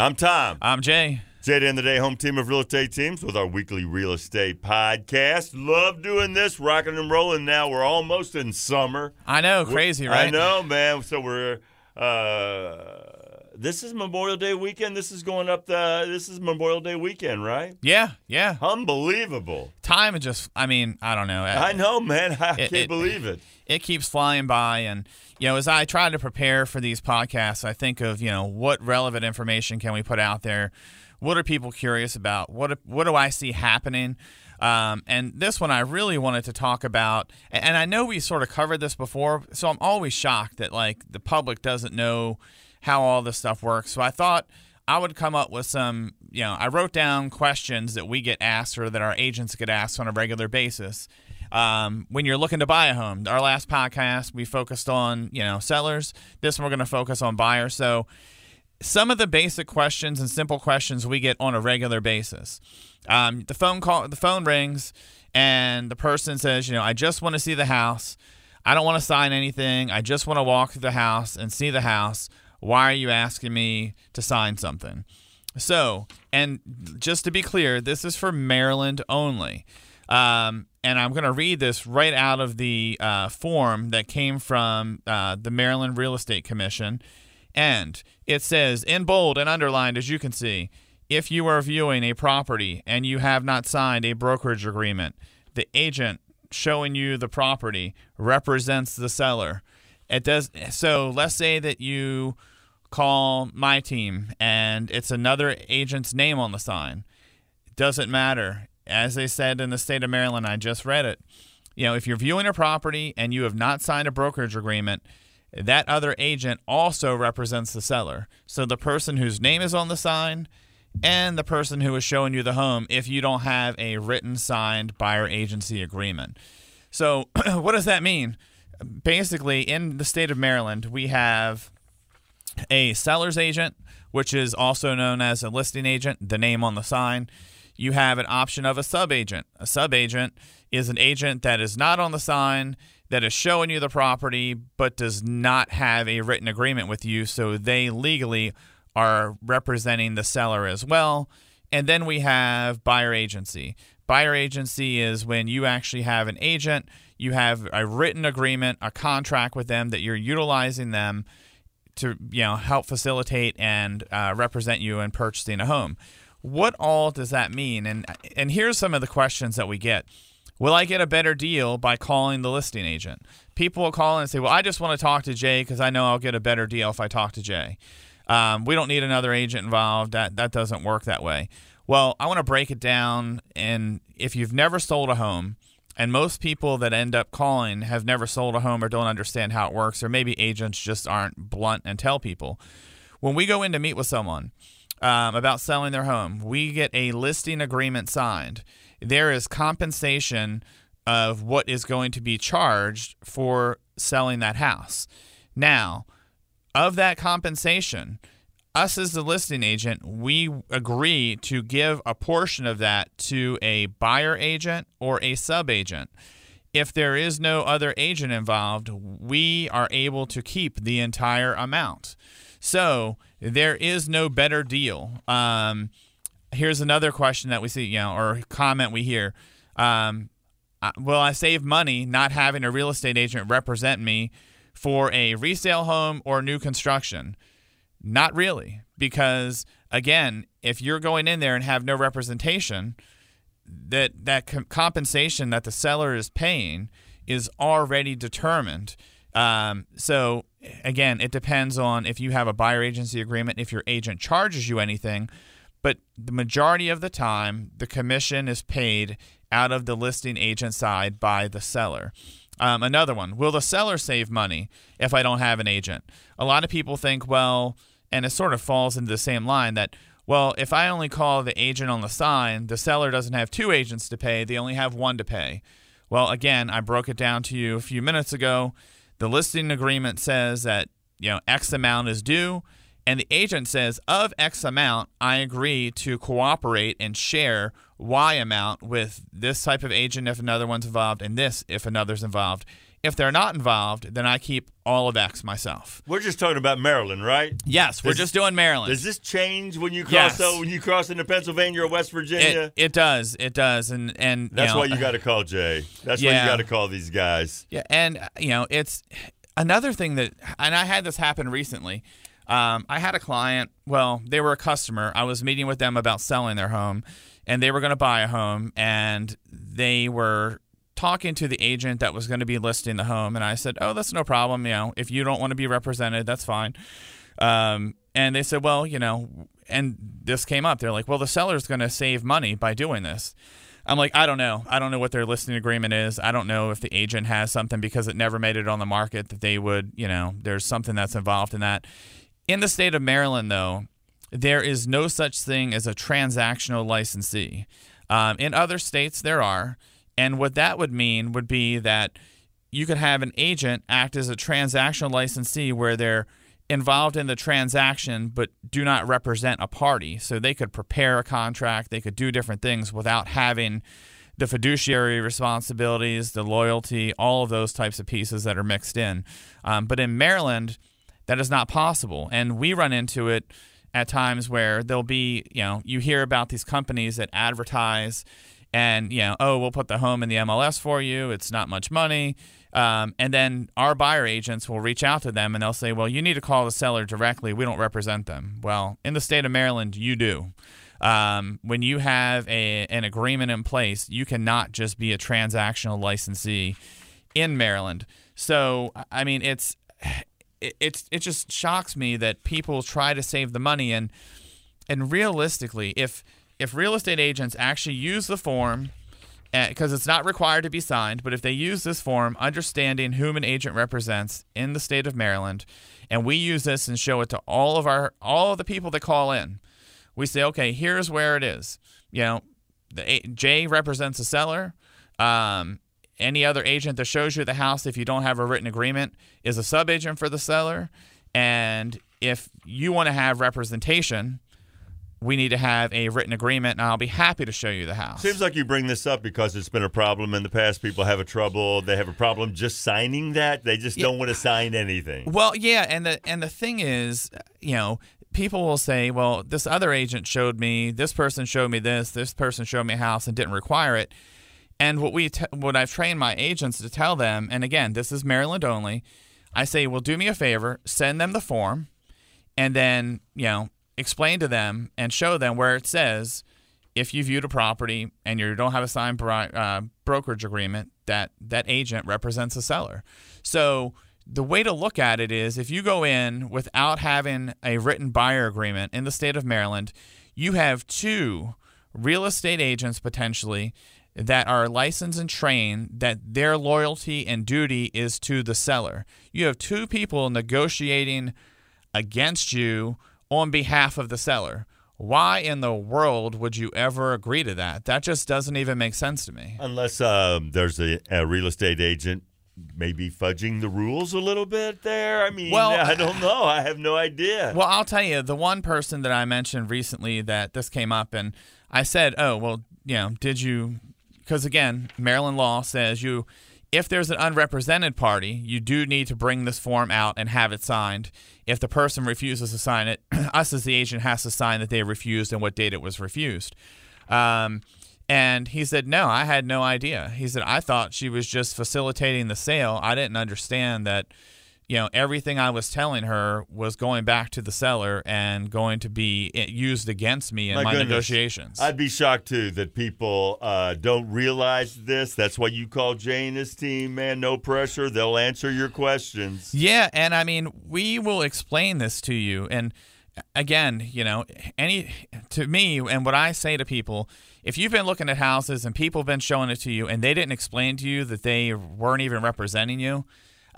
I'm Tom. I'm Jay. Jay, at the end of the day, home team of real estate teams with our weekly real estate podcast. Love doing this, rocking and rolling. Now we're almost in summer. I know, crazy, right? I know, man. So we're uh, this is Memorial Day weekend. This is going up the. This is Memorial Day weekend, right? Yeah, yeah. Unbelievable. Time is just. I mean, I don't know. I know, man. I It- can't it- believe it. it keeps flying by and you know as i try to prepare for these podcasts i think of you know what relevant information can we put out there what are people curious about what what do i see happening um, and this one i really wanted to talk about and and i know we sort of covered this before so i'm always shocked that like the public doesn't know how all this stuff works so i thought I would come up with some, you know, I wrote down questions that we get asked or that our agents get asked on a regular basis. Um, when you're looking to buy a home, our last podcast we focused on, you know, sellers. This one we're going to focus on buyers. So, some of the basic questions and simple questions we get on a regular basis. Um, the phone call, the phone rings, and the person says, you know, I just want to see the house. I don't want to sign anything. I just want to walk through the house and see the house. Why are you asking me to sign something? So, and just to be clear, this is for Maryland only. Um, and I'm going to read this right out of the uh, form that came from uh, the Maryland Real Estate Commission. And it says in bold and underlined, as you can see, if you are viewing a property and you have not signed a brokerage agreement, the agent showing you the property represents the seller. It does so. Let's say that you call my team and it's another agent's name on the sign. It doesn't matter. As they said in the state of Maryland, I just read it. You know, if you're viewing a property and you have not signed a brokerage agreement, that other agent also represents the seller. So the person whose name is on the sign and the person who is showing you the home if you don't have a written signed buyer agency agreement. So what does that mean? Basically, in the state of Maryland, we have a seller's agent, which is also known as a listing agent, the name on the sign. You have an option of a sub agent. A sub agent is an agent that is not on the sign, that is showing you the property, but does not have a written agreement with you. So they legally are representing the seller as well. And then we have buyer agency. Buyer agency is when you actually have an agent, you have a written agreement, a contract with them that you're utilizing them to you know help facilitate and uh, represent you in purchasing a home. What all does that mean? And and here's some of the questions that we get. Will I get a better deal by calling the listing agent? People will call and say, "Well, I just want to talk to Jay because I know I'll get a better deal if I talk to Jay." Um, we don't need another agent involved. That that doesn't work that way. Well, I want to break it down. And if you've never sold a home, and most people that end up calling have never sold a home or don't understand how it works, or maybe agents just aren't blunt and tell people. When we go in to meet with someone um, about selling their home, we get a listing agreement signed. There is compensation of what is going to be charged for selling that house. Now, of that compensation, us as the listing agent, we agree to give a portion of that to a buyer agent or a sub agent. If there is no other agent involved, we are able to keep the entire amount. So there is no better deal. Um, here's another question that we see, you know, or comment we hear. Um, will I save money not having a real estate agent represent me for a resale home or new construction? Not really, because again, if you're going in there and have no representation, that that com- compensation that the seller is paying is already determined. Um, so again, it depends on if you have a buyer agency agreement, if your agent charges you anything, but the majority of the time, the commission is paid out of the listing agent side by the seller. Um, another one Will the seller save money if I don't have an agent? A lot of people think, well, and it sort of falls into the same line that, well, if I only call the agent on the sign, the seller doesn't have two agents to pay, they only have one to pay. Well, again, I broke it down to you a few minutes ago. The listing agreement says that, you know, X amount is due, and the agent says, of X amount, I agree to cooperate and share Y amount with this type of agent if another one's involved, and this if another's involved. If they're not involved, then I keep all of X myself. We're just talking about Maryland, right? Yes, we're Does- just doing Maryland. Does this change when you cross Yes. when you cross into Pennsylvania or West Virginia? it, it does. It does. And and That's you know, why you got to call Jay. That's why you got to call these guys. Yeah, and you know, it's another thing that, and I had this happen recently. Um, I had a client. Well, they were a customer. I was meeting with them about selling their home, and they were going to buy a home, and they were talking to the agent that was going to be listing the home, and I said, "Oh, that's no problem. You know, if you don't want to be represented, that's fine." Um, and they said, "Well, you know," and this came up. They're like, "Well, the seller's going to save money by doing this." I'm like, I don't know. I don't know what their listing agreement is. I don't know if the agent has something because it never made it on the market that they would, you know, there's something that's involved in that. In the state of Maryland, though, there is no such thing as a transactional licensee. Um, in other states, there are. And what that would mean would be that you could have an agent act as a transactional licensee where they're involved in the transaction but do not represent a party. So they could prepare a contract, they could do different things without having the fiduciary responsibilities, the loyalty, all of those types of pieces that are mixed in. Um, but in Maryland, that is not possible. And we run into it at times where there'll be, you know, you hear about these companies that advertise and, you know, oh, we'll put the home in the MLS for you. It's not much money. Um, and then our buyer agents will reach out to them and they'll say, well, you need to call the seller directly. We don't represent them. Well, in the state of Maryland, you do. Um, when you have a, an agreement in place, you cannot just be a transactional licensee in Maryland. So, I mean, it's it, it's it just shocks me that people try to save the money and and realistically, if if real estate agents actually use the form because it's not required to be signed, but if they use this form, understanding whom an agent represents in the state of Maryland, and we use this and show it to all of our all of the people that call in, we say, okay, here's where it is. You know, the A- J represents the seller. Um, any other agent that shows you the house, if you don't have a written agreement, is a sub agent for the seller. And if you want to have representation, we need to have a written agreement, and I'll be happy to show you the house. Seems like you bring this up because it's been a problem in the past. People have a trouble. They have a problem just signing that. They just don't want to sign anything. Well, yeah, and the and the thing is, you know, people will say, "Well, this other agent showed me, this person showed me this, this person showed me a house and didn't require it." And what we t- what I've trained my agents to tell them, and again, this is Maryland only. I say, "Well, do me a favor, send them the form, and then you know, explain to them and show them where it says." If you viewed a property and you don't have a signed uh, brokerage agreement, that that agent represents the seller. So the way to look at it is if you go in without having a written buyer agreement in the state of Maryland, you have two real estate agents potentially that are licensed and trained that their loyalty and duty is to the seller. You have two people negotiating against you on behalf of the seller. Why in the world would you ever agree to that? That just doesn't even make sense to me. Unless um, there's a, a real estate agent maybe fudging the rules a little bit there. I mean, Well, I don't know. I have no idea. Well, I'll tell you, the one person that I mentioned recently that this came up, and I said, "Oh, well, you know, did you?" Because again, Maryland law says you, if there's an unrepresented party, you do need to bring this form out and have it signed. If the person refuses to sign it, us as the agent has to sign that they refused and what date it was refused. Um, and he said, No, I had no idea. He said, I thought she was just facilitating the sale. I didn't understand that, you know, everything I was telling her was going back to the seller and going to be eh, used against me in my, goodness. negotiations. I'd be shocked too that people uh, don't realize this. That's why you call Jay and his team, man. No pressure. They'll answer your questions. Yeah, and I mean, we will explain this to you. And again, you know, any to me and what I say to people, if you've been looking at houses and people have been showing it to you and they didn't explain to you that they weren't even representing you,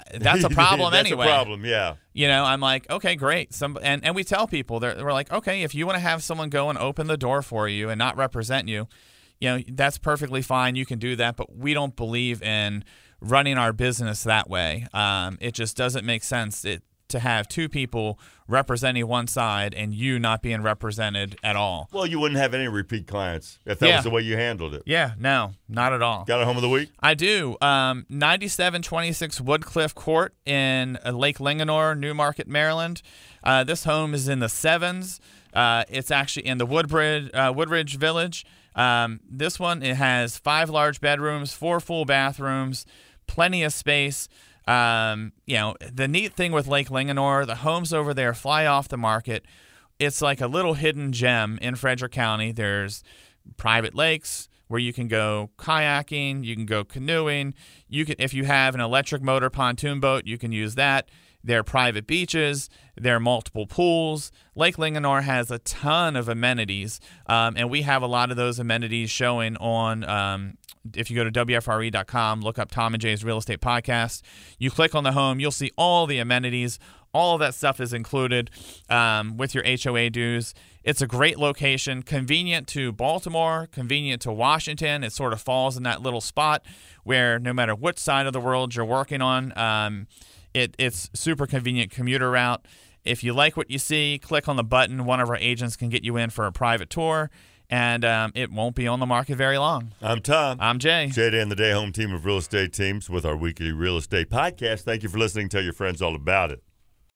that's a problem That's anyway. a problem, yeah. You know, I'm like, okay, great. Some and, and we tell people they're, we're like, okay, if you want to have someone go and open the door for you and not represent you, you know, that's perfectly fine. You can do that, but we don't believe in running our business that way. Um, it just doesn't make sense. It to have two people representing one side and you not being represented at all. Well, you wouldn't have any repeat clients if that Yeah. was the way you handled it. Yeah, no, not at all. Got a home of the week? I do. Um, 9726 Woodcliff Court in uh, Lake Linganore, New Market, Maryland. Uh, this home is in the sevens. Uh, it's actually in the Woodbridge, uh, Woodridge Village. Um, this one it has five large bedrooms, four full bathrooms, plenty of space. Um, you know, the neat thing with Lake Linganore, the homes over there fly off the market. It's like a little hidden gem in Frederick County. There's private lakes where you can go kayaking, you can go canoeing. You can, if you have an electric motor pontoon boat, you can use that. There are private beaches. There are multiple pools. Lake Linganore has a ton of amenities, um, and we have a lot of those amenities showing on. Um, if you go to WFRE.com, look up Tom and Jay's Real Estate Podcast. You click on the home, you'll see all the amenities. All of that stuff is included um, with your HOA dues. It's a great location, convenient to Baltimore, convenient to Washington. It sort of falls in that little spot where no matter which side of the world you're working on, um, it, it's super convenient commuter route. If you like what you see, click on the button. One of our agents can get you in for a private tour, and um, it won't be on the market very long. I'm Tom. I'm Jay. Jay Day and the Day Home team of real estate teams with our weekly real estate podcast. Thank you for listening. Tell your friends all about it.